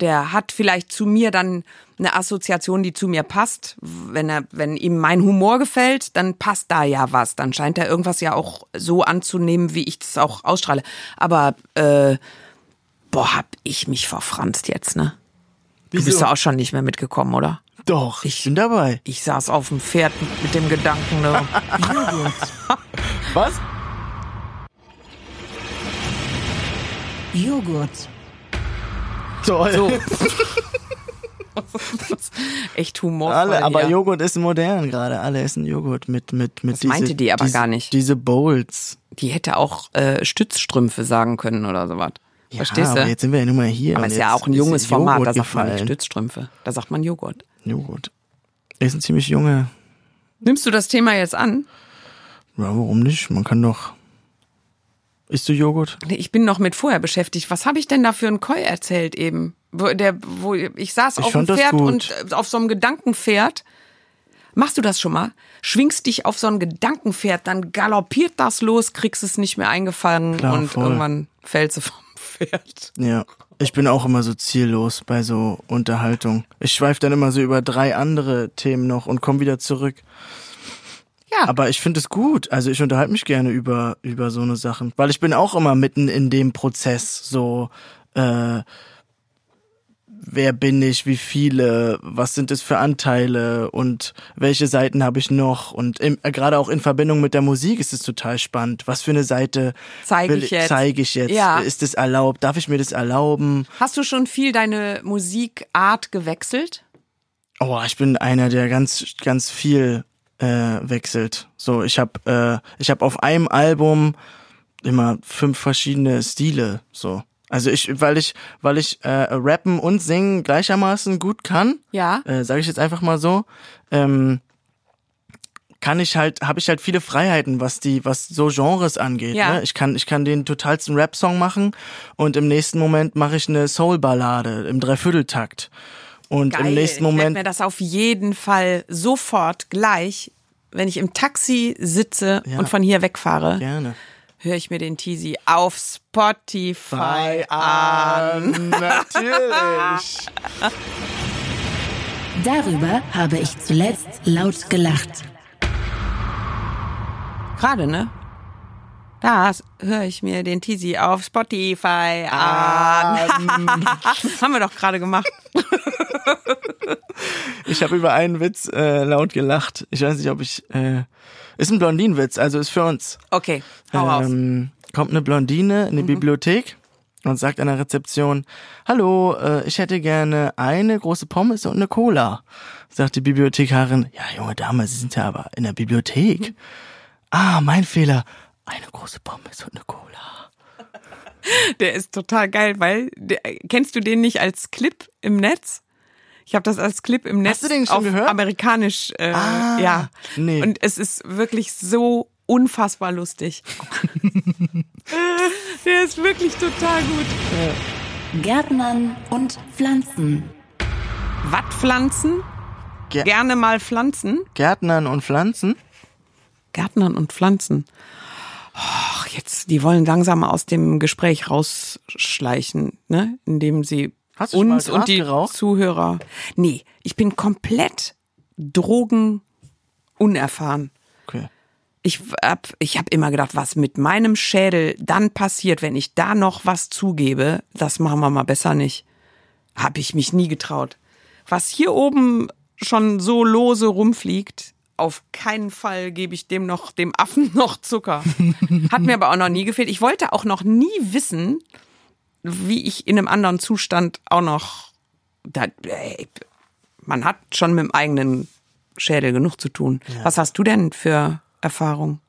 der hat vielleicht zu mir dann eine Assoziation, die zu mir passt. Wenn er, wenn ihm mein Humor gefällt, dann passt da ja was. Dann scheint er irgendwas ja auch so anzunehmen, wie ich das auch ausstrahle. Aber äh, boah, hab ich mich verfranst jetzt, ne? Du bist Wieso? ja auch schon nicht mehr mitgekommen, oder? Doch, ich bin dabei. Ich saß auf dem Pferd mit dem Gedanken, ne? Joghurt, <laughs> Was? Joghurt, Toll. so. <laughs> Echt humorvoll. Alle, aber hier. Joghurt ist modern gerade. Alle essen Joghurt mit mit mit Das meinte die aber diese, gar nicht. Diese Bowls. Die hätte auch äh, Stützstrümpfe sagen können oder sowas. Verstehst ja, du? aber jetzt sind wir ja nun mal hier. aber und ist ja auch ein junges Format, da Joghurt sagt man nicht gefallen. Stützstrümpfe. Da sagt man Joghurt. Joghurt. Ist ein ziemlich junge. Nimmst du das Thema jetzt an? Ja, warum nicht? Man kann doch. Isst du Joghurt? Nee, Ich bin noch mit vorher beschäftigt. Was habe ich denn da für einen Koi erzählt eben? Wo, der, wo ich saß Ich auf dem Pferd und äh, auf so einem Gedankenpferd. Machst du das schon mal? Schwingst dich auf so ein Gedankenpferd, dann galoppiert das los, kriegst es nicht mehr eingefangen Klar, und voll. irgendwann fällst du vom <laughs> Pferd. Ja. Ich bin auch immer so ziellos bei so Unterhaltung. Ich schweife dann immer so über drei andere Themen noch und komme wieder zurück. Ja, Aber ich finde es gut. Also ich unterhalte mich gerne über, über so eine Sachen. Weil ich bin auch immer mitten in dem Prozess. So, äh, wer bin ich, wie viele, was sind es für Anteile und welche Seiten habe ich noch? Und im, äh, gerade auch in Verbindung mit der Musik ist es total spannend. Was für eine Seite Zeig will ich jetzt. zeige ich jetzt? Ja. Ist es erlaubt? Darf ich mir das erlauben? Hast du schon viel deine Musikart gewechselt? Oh, ich bin einer, der ganz, ganz viel äh, wechselt. So, ich habe äh, ich habe auf einem Album immer fünf verschiedene Stile. So, also ich, weil ich, weil ich äh, rappen und singen gleichermaßen gut kann, Ja. äh, sage ich jetzt einfach mal so, ähm, kann ich halt, habe ich halt viele Freiheiten, was die, was so Genres angeht. Ja. Ne? Ich kann, ich kann den totalsten Rap-Song machen und im nächsten Moment mache ich eine Soul-Ballade im Dreivierteltakt. Und Geil. im nächsten Ich werd Moment mir das auf jeden Fall sofort gleich, wenn ich im Taxi sitze Ja. und von hier wegfahre, Gerne. höre ich mir den Teasy auf Spotify an. <laughs> Natürlich. Darüber habe ich zuletzt laut gelacht. Gerade, ne? Da höre ich mir den Teasy auf Spotify an. <laughs> Haben wir doch gerade gemacht. <laughs> Ich habe über einen Witz äh, laut gelacht. Ich weiß nicht, ob ich. Äh, ist ein Blondinenwitz, also ist für uns. Okay, hau. Ähm, kommt eine Blondine in die Bibliothek und sagt an der Rezeption: Hallo, äh, ich hätte gerne eine große Pommes und eine Cola. Sagt die Bibliothekarin: Ja, junge Dame, Sie sind ja aber in der Bibliothek. Ah, mein Fehler. Eine große Pommes und eine Cola. Der ist total geil, weil der, kennst du den nicht als Clip im Netz? Ich habe das als Clip im Netz du den schon auf gehört? amerikanisch, äh, Ah, ja. nee. Und es ist wirklich so unfassbar lustig. <laughs> der ist wirklich total gut. Gärtnern und Pflanzen. Wattpflanzen, Ger gerne mal pflanzen. Gärtnern und Pflanzen. Gärtnern und Pflanzen. Och, jetzt, die wollen langsam aus dem Gespräch rausschleichen, ne? Indem sie Hast du uns und die geraucht? Zuhörer. Nee, ich bin komplett drogenunerfahren. Okay. Ich hab, ich hab immer gedacht, was mit meinem Schädel dann passiert, wenn ich da noch was zugebe, das machen wir mal besser nicht. Hab ich mich nie getraut. Was hier oben schon so lose rumfliegt, auf keinen Fall gebe ich dem noch, dem Affen <laughs> noch Zucker. Hat mir aber auch noch nie gefehlt. Ich wollte auch noch nie wissen, wie ich in einem anderen Zustand auch noch, da, ey, man hat schon mit dem eigenen Schädel genug zu tun. Was hast du denn für Erfahrung?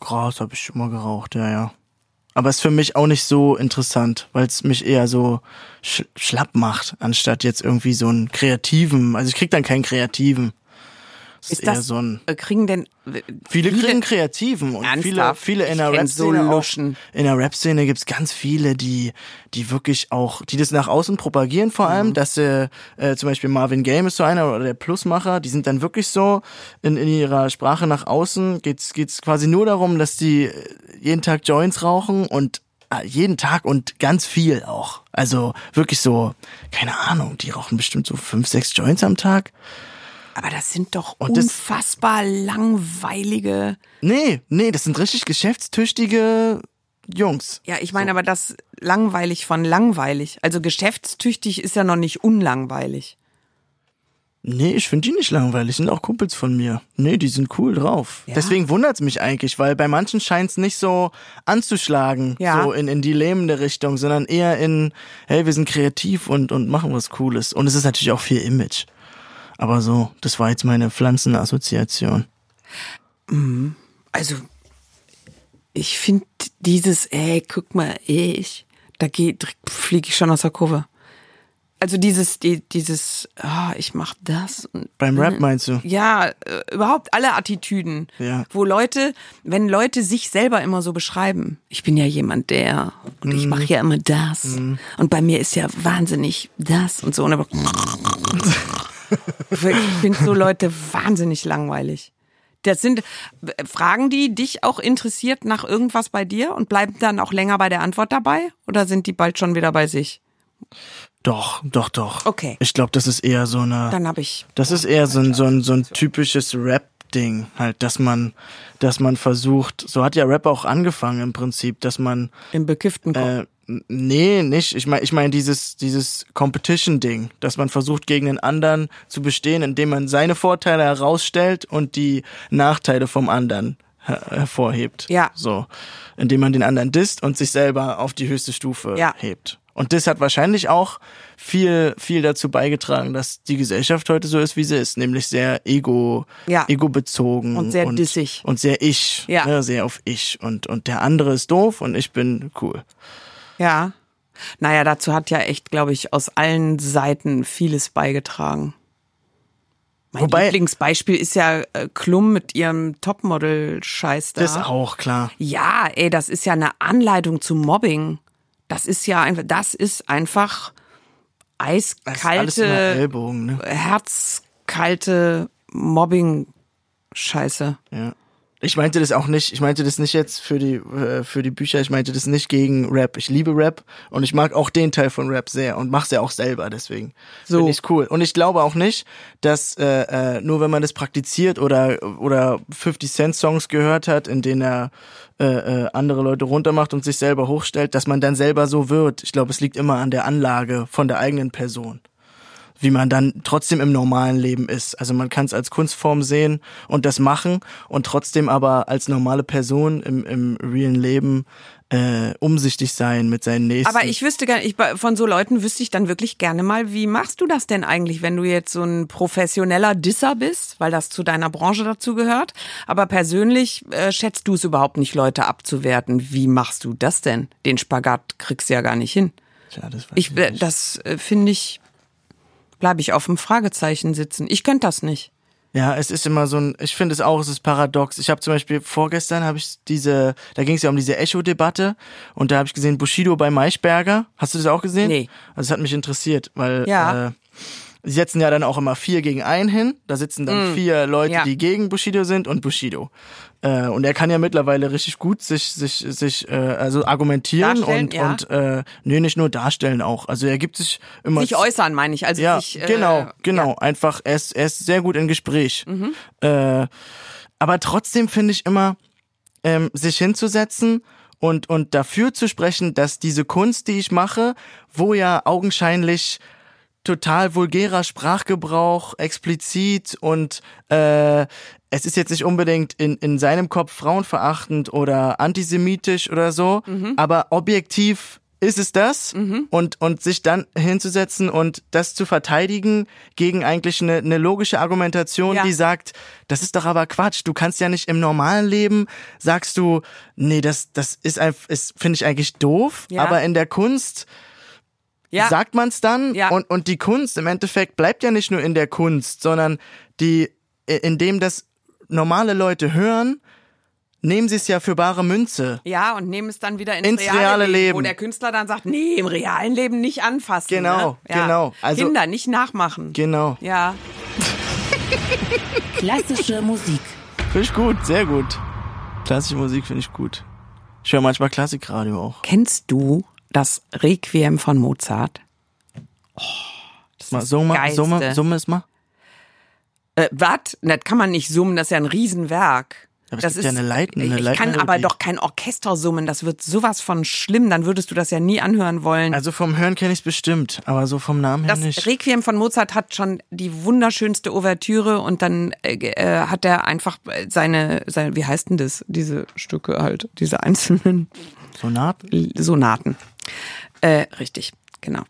Gras habe ich mal geraucht, ja, ja. Aber ist für mich auch nicht so interessant, weil es mich eher so sch schlapp macht, anstatt jetzt irgendwie so einen kreativen. Also ich krieg dann keinen kreativen. Ist das, so ein äh, kriegen denn äh, Viele kriegen Kreativen und viele, Ernsthaft? viele in der Rap-Szene so in der Rap-Szene gibt's ganz viele, die, die wirklich auch, die das nach außen propagieren vor Mhm. allem, dass sie, äh, zum Beispiel Marvin Game ist so einer oder der Plusmacher, die sind dann wirklich so in, in ihrer Sprache nach außen geht's, geht's quasi nur darum, dass die äh, jeden Tag Joints rauchen und äh, jeden Tag und ganz viel auch. Also wirklich so, keine Ahnung, die rauchen bestimmt so fünf, sechs Joints am Tag. Aber das sind doch Und das- unfassbar langweilige. Nee, nee, das sind richtig geschäftstüchtige Jungs. Ja, ich meine aber das langweilig von langweilig. Also geschäftstüchtig ist ja noch nicht unlangweilig. Nee, ich finde die nicht langweilig, sind auch Kumpels von mir. Nee, die sind cool drauf. Ja? Deswegen wundert's mich eigentlich, weil bei manchen scheint's nicht so anzuschlagen, Ja. so in, in die lähmende Richtung, sondern eher in, hey, wir sind kreativ und, und machen was Cooles. Und es ist natürlich auch viel Image. Aber so, das war jetzt meine Pflanzenassoziation. Also ich finde dieses, ey, guck mal, ich, da geht, fliege ich schon aus der Kurve. Also dieses, die, dieses, ah, ich mach das. Beim Rap meinst du? ja, äh, überhaupt alle Attitüden, Ja. wo Leute, wenn Leute sich selber immer so beschreiben, ich bin ja jemand der und Mhm. ich mache ja immer das und bei mir ist ja wahnsinnig das und so. Und aber <laughs> ich finde so Leute wahnsinnig langweilig. Das sind Fragen, die dich auch interessiert nach irgendwas bei dir und bleiben dann auch länger bei der Antwort dabei oder sind die bald schon wieder bei sich? Doch, doch, doch. Okay. Ich glaube, das ist eher so eine. Dann habe ich Das ist eher so ein, so ein, so ein typisches Rap-Ding, halt, dass man, dass man versucht, so hat ja Rap auch angefangen im Prinzip, dass man, im bekifften Kopf. äh, nee, nicht, ich meine, ich meine dieses, dieses Competition-Ding, dass man versucht, gegen den anderen zu bestehen, indem man seine Vorteile herausstellt und die Nachteile vom anderen her hervorhebt. Ja. So, indem man den anderen disst und sich selber auf die höchste Stufe Ja. hebt. Und das hat wahrscheinlich auch viel, viel dazu beigetragen, dass die Gesellschaft heute so ist, wie sie ist, nämlich sehr ego, Ja. ego-bezogen Und sehr dissig. und sehr ich, Ja. ne, sehr auf ich und und der andere ist doof und ich bin cool. Ja. Naja, dazu hat ja echt, glaube ich, aus allen Seiten vieles beigetragen. Mein Wobei- Lieblingsbeispiel ist ja äh, Klum mit ihrem Topmodel-Scheiß da. Das auch klar. Ja, ey, das ist ja eine Anleitung zu Mobbing. Das ist ja einfach, das ist einfach eiskalte, Ellbogen, ne? herzkalte Mobbing-Scheiße. Ja. Ich meinte das auch nicht, ich meinte das nicht jetzt für die, äh, für die Bücher, ich meinte das nicht gegen Rap. Ich liebe Rap und ich mag auch den Teil von Rap sehr und mach's ja auch selber, deswegen So. finde ich's cool. Und ich glaube auch nicht, dass äh, äh, nur wenn man das praktiziert oder, oder 50 Cent Songs gehört hat, in denen er äh, äh, andere Leute runtermacht und sich selber hochstellt, dass man dann selber so wird. Ich glaube, es liegt immer an der Anlage von der eigenen Person wie man dann trotzdem im normalen Leben ist. Also man kann es als Kunstform sehen und das machen und trotzdem aber als normale Person im, im realen Leben äh, umsichtig sein mit seinen Nächsten. Aber ich wüsste gerne, ich, von so Leuten wüsste ich dann wirklich gerne mal, wie machst du das denn eigentlich, wenn du jetzt so ein professioneller Disser bist, weil das zu deiner Branche dazu gehört, aber persönlich äh, schätzt du es überhaupt nicht, Leute abzuwerten. Wie machst du das denn? Den Spagat kriegst du ja gar nicht hin. Tja, das weiß Ich, nicht. das äh, finde ich, bleibe ich auf dem Fragezeichen sitzen. Ich könnte das nicht. Ja, es ist immer so ein, ich finde es auch, es ist paradox. Ich habe zum Beispiel vorgestern habe ich diese, da ging es ja um diese Echo-Debatte und da habe ich gesehen Bushido bei Maischberger. Hast du das auch gesehen? Nee. Also es hat mich interessiert, weil Ja. äh, sie setzen ja dann auch immer vier gegen einen hin. Da sitzen dann vier Leute, Mm. Ja. die gegen Bushido sind und Bushido. Äh, und er kann ja mittlerweile richtig gut sich sich sich äh, also argumentieren Darstellen, und ja. und äh, nee nicht nur darstellen auch. Also er gibt sich immer Sich äußern, meine ich. Also ja, sich, äh, genau, genau. Ja. Mhm. Einfach, er ist, er ist sehr gut im Gespräch. Äh, aber trotzdem finde ich immer, ähm, sich hinzusetzen und, und dafür zu sprechen, dass diese Kunst, die ich mache, wo ja augenscheinlich total vulgärer Sprachgebrauch, explizit und äh, es ist jetzt nicht unbedingt in, in seinem Kopf frauenverachtend oder antisemitisch oder so, aber objektiv ist es das und, und sich dann hinzusetzen und das zu verteidigen gegen eigentlich eine, eine logische Argumentation, Ja. die sagt, das ist doch aber Quatsch, du kannst ja nicht im normalen Leben, sagst du, nee, das, das ist, einfach- ist finde ich eigentlich doof, Ja. aber in der Kunst Ja. sagt man es dann Ja. und, und die Kunst im Endeffekt bleibt ja nicht nur in der Kunst, sondern die indem das normale Leute hören, nehmen sie es ja für bare Münze. Ja, und nehmen es dann wieder ins, Ins reale, reale Leben, wo Leben. der Künstler dann sagt, nee, im realen Leben nicht anfassen. Genau, ne? ja. genau. Also- Kinder nicht nachmachen. Genau. ja. <laughs> Klassische Musik. Finde ich gut, sehr gut. Klassische Musik finde ich gut. Ich höre manchmal Klassikradio auch. Kennst du das Requiem von Mozart? Mal, summe, Geilste. summe, summe es mal. Äh, was? Das kann man nicht summen, das ist ja ein Riesenwerk. Aber das gibt ja eine eine ich kann Leitmelodie. aber doch kein Orchester summen, das wird sowas von schlimm, dann würdest du das ja nie anhören wollen. Also vom Hören kenne ich es bestimmt, aber so vom Namen her Das nicht. Requiem von Mozart hat schon die wunderschönste Ouvertüre und dann äh, äh, hat er einfach seine, seine, wie heißt denn das, diese Stücke halt, diese einzelnen Sonaten, Sonaten. Äh, richtig, genau.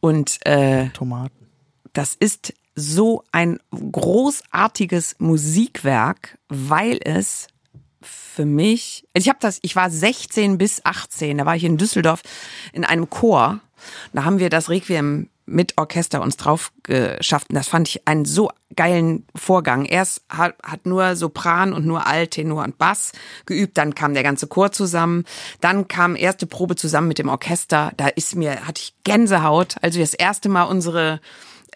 Und äh, Tomaten. das ist so ein großartiges Musikwerk, weil es für mich, also ich habe das, ich war 16 bis 18, da war ich in Düsseldorf in einem Chor. Da haben wir das Requiem mit Orchester uns drauf geschafft. Und das fand ich einen so geilen Vorgang. Erst hat, hat nur Sopran und nur Alt, Tenor und Bass geübt, dann kam der ganze Chor zusammen, dann kam erste Probe zusammen mit dem Orchester. Da ist mir, hatte ich Gänsehaut, als wir das erste Mal unsere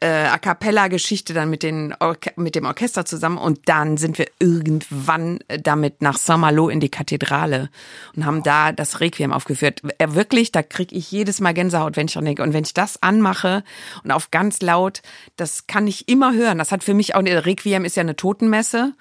äh, A cappella Geschichte dann mit den mit dem Orchester zusammen und dann sind wir irgendwann äh, damit nach Saint-Malo in die Kathedrale und haben da das Requiem aufgeführt. Äh, wirklich, da krieg ich jedes Mal Gänsehaut, wenn ich dran denke und wenn ich das anmache und auf ganz laut, das kann ich immer hören. Das hat für mich auch Requiem ist ja eine Totenmesse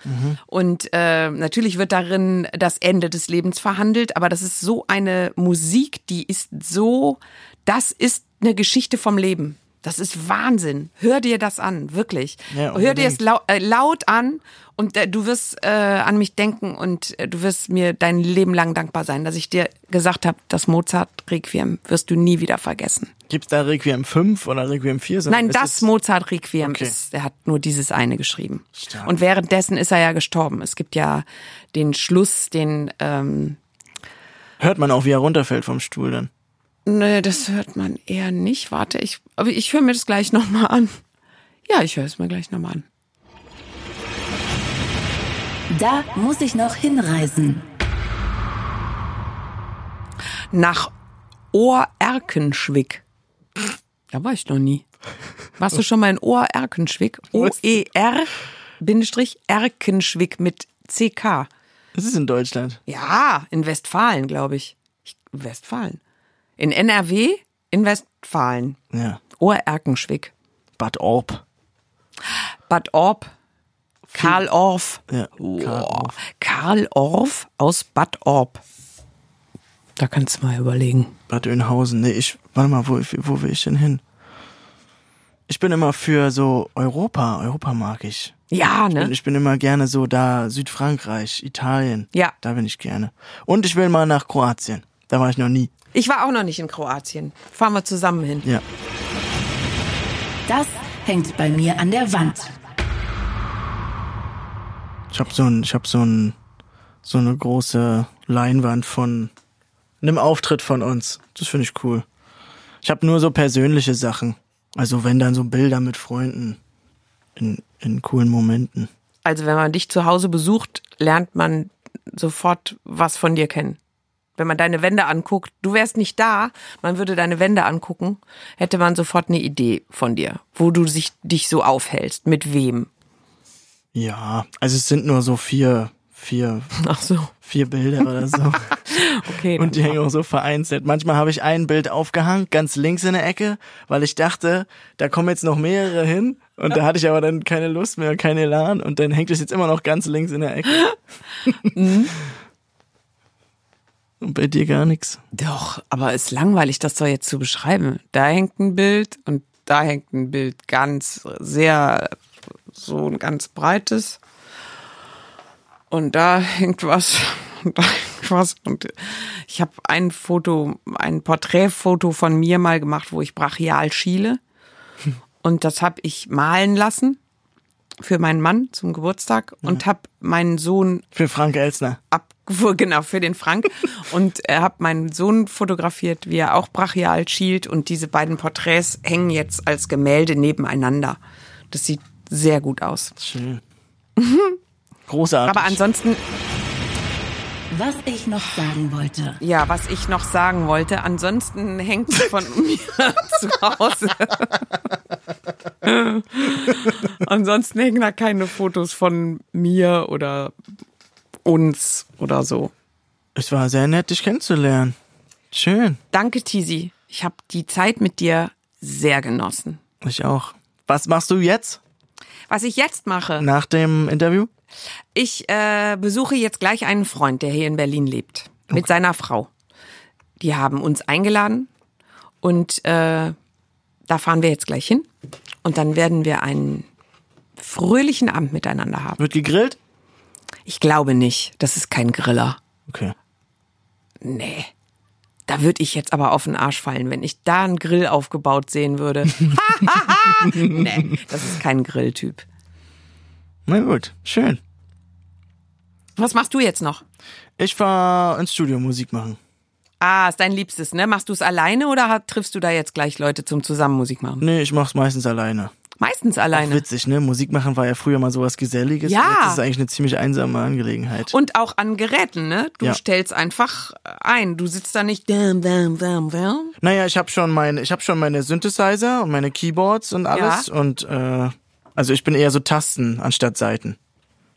und äh, natürlich wird darin das Ende des Lebens verhandelt, aber das ist so eine Musik, die ist so das ist eine Geschichte vom Leben. Das ist Wahnsinn. Hör dir das an, wirklich. Ja, Hör dir es unbedingt. lau äh, laut an und äh, du wirst äh, an mich denken und äh, du wirst mir dein Leben lang dankbar sein, dass ich dir gesagt habe, das Mozart-Requiem wirst du nie wieder vergessen. Gibt's da Requiem 5 oder Requiem 4? sondern Nein, das es- Mozart-Requiem Okay. ist, er hat nur dieses eine geschrieben. Stark. Und währenddessen ist er ja gestorben. Es gibt ja den Schluss, den ähm, Hört man auch, wie er runterfällt vom Stuhl dann. Nee, das hört man eher nicht. Warte, ich, aber ich höre mir das gleich nochmal an. Ja, ich höre es mir gleich nochmal an. Da muss ich noch hinreisen. Nach Ohr-Erkenschwick. Da war ich noch nie. Warst du schon mal in Ohr-Erkenschwick? O-E-R Bindestrich Erkenschwick mit CK. Das ist in Deutschland. Ja, in Westfalen, glaube ich. ich. Westfalen. In NRW? In Westfalen. Ja. Ohr-Erkenschwick. Bad Orb. Bad Orb. Karl Orff. Ja, Karl Orff. Karl Orff aus Bad Orb. Da kannst du mal überlegen. Bad Oeynhausen. Nee, ich, warte mal, wo, wo will ich denn hin? Ich bin immer für so Europa. Europa mag ich. Ja, Und ne? ich bin immer gerne so da, Südfrankreich, Italien. Ja. Da bin ich gerne. Und ich will mal nach Kroatien. Da war ich noch nie. Ich war auch noch nicht in Kroatien. Fahren wir zusammen hin. Ja. Das hängt bei mir an der Wand. Ich habe so ein, ich habe so ein, so eine große Leinwand von einem Auftritt von uns. Das finde ich cool. Ich habe nur so persönliche Sachen. Also wenn dann so Bilder mit Freunden in, in coolen Momenten. Also wenn man dich zu Hause besucht, lernt man sofort was von dir kennen. Wenn man deine Wände anguckt, du wärst nicht da, man würde deine Wände angucken, hätte man sofort eine Idee von dir, wo du sich, dich so aufhältst, mit wem. Ja, also es sind nur so vier, vier, Ach so, vier Bilder oder so. <laughs> okay. Und die hängen auch so vereinzelt. Manchmal habe ich ein Bild aufgehangen, ganz links in der Ecke, weil ich dachte, da kommen jetzt noch mehrere hin. Und da hatte ich aber dann keine Lust mehr, kein Elan. Und dann hängt es jetzt immer noch ganz links in der Ecke. <laughs> Und bei dir gar nichts. Doch, aber ist langweilig, das doch jetzt zu beschreiben. Da hängt ein Bild und da hängt ein Bild ganz sehr, so ein ganz breites. Und da hängt was, <laughs> und da hängt was. Und ich habe ein Foto, ein Porträtfoto von mir mal gemacht, wo ich brachial schiele. <laughs> Und das habe ich malen lassen für meinen Mann zum Geburtstag und habe meinen Sohn Für Frank Elsner. ab, genau, für den Frank. <laughs> Und er hat meinen Sohn fotografiert, wie er auch brachial schielt. Und diese beiden Porträts hängen jetzt als Gemälde nebeneinander. Das sieht sehr gut aus. Schön. <laughs> Großartig. Aber ansonsten, Was ich noch sagen wollte. ja, was ich noch sagen wollte, ansonsten hängt von <laughs> mir zu Hause. ansonsten hängen da keine Fotos von mir oder uns oder so. es war sehr nett, dich kennenzulernen. Schön. Danke, Tisi. Ich habe die Zeit mit dir sehr genossen. Ich auch. Was machst du jetzt Was ich jetzt mache, nach dem Interview? Ich äh, besuche jetzt gleich einen Freund, der hier in Berlin lebt, mit seiner Frau. Die haben uns eingeladen und äh, da fahren wir jetzt gleich hin und dann werden wir einen fröhlichen Abend miteinander haben. Wird gegrillt? Ich glaube nicht, das ist kein Griller. Okay. Nee. Da würde ich jetzt aber auf den Arsch fallen, wenn ich da einen Grill aufgebaut sehen würde. <laughs> nee, das ist kein Grilltyp. Na gut, schön. Was machst du jetzt noch? Ich fahr ins Studio Musik machen. Ah, ist dein Liebstes, ne? Machst du es alleine oder triffst du da jetzt gleich Leute zum zusammen Musik machen? Nee, ich mach's meistens alleine. Meistens alleine. Witzig, ne? Musik machen war ja früher mal sowas Geselliges. Ja. Jetzt ist es eigentlich eine ziemlich einsame Angelegenheit. Und auch an Geräten, ne? Du Ja. stellst einfach ein. Du sitzt da nicht. Dam, dam, dam, dam. Naja, ich habe schon meine, ich habe schon meine Synthesizer und meine Keyboards und alles Ja. und äh, also ich bin eher so Tasten anstatt Saiten.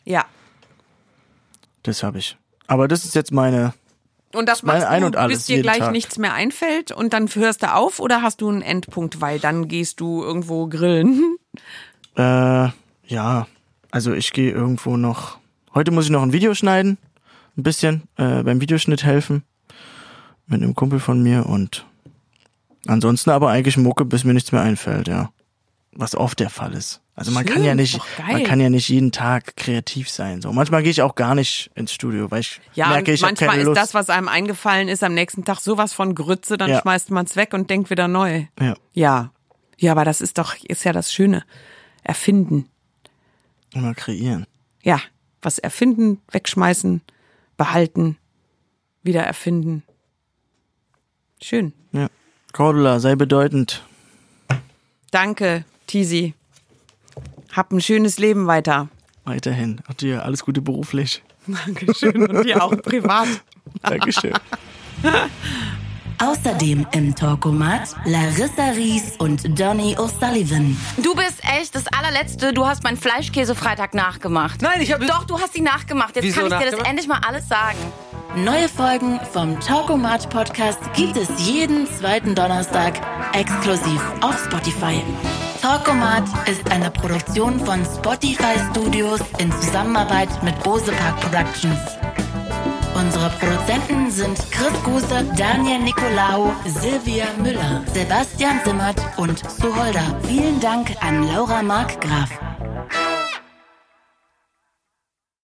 Ja. Das habe ich. Aber das ist jetzt meine. Und das machst Ein du, und Alles, bis dir gleich Tag. nichts mehr einfällt und dann hörst du auf oder hast du einen Endpunkt, weil dann gehst du irgendwo grillen. <laughs> Äh, ja, also ich gehe irgendwo noch. Heute muss ich noch ein Video schneiden, ein bisschen äh, beim Videoschnitt helfen mit einem Kumpel von mir und ansonsten aber eigentlich Mucke, bis mir nichts mehr einfällt, ja. Was oft der Fall ist. Also man Schön, kann ja nicht, man kann ja nicht jeden Tag kreativ sein. So manchmal gehe ich auch gar nicht ins Studio, weil ich Ja, merke, ich manchmal keine ist Lust. das, was einem eingefallen ist, am nächsten Tag sowas von Grütze, dann Ja. schmeißt man es weg und denkt wieder neu. ja, Ja. Ja, aber das ist doch, ist ja das Schöne. Erfinden. immer kreieren. Ja. Was erfinden, wegschmeißen, behalten, wieder erfinden. Schön. Ja. Cordula, sei bedeutend. Danke, Tisi. Hab ein schönes Leben weiter. Weiterhin. Auch dir alles Gute beruflich. Dankeschön. Und dir auch privat. <laughs> Dankeschön. <laughs> Außerdem im Talkomat Larissa Ries und Donny O'Sullivan. Du bist echt das allerletzte. Du hast meinen Fleischkäse-Freitag nachgemacht. Nein, ich habe- Doch, du hast ihn nachgemacht. Jetzt Wieso kann ich dir das endlich mal alles sagen. Neue Folgen vom Talkomat Podcast gibt es jeden zweiten Donnerstag exklusiv auf Spotify. Talkomat ist eine Produktion von Spotify Studios in Zusammenarbeit mit Bose Park Productions. Unsere Produzenten sind Chris Guse, Daniel Nicolaou, Silvia Müller, Sebastian Simmert und Suholder. Vielen Dank an Laura Markgraf.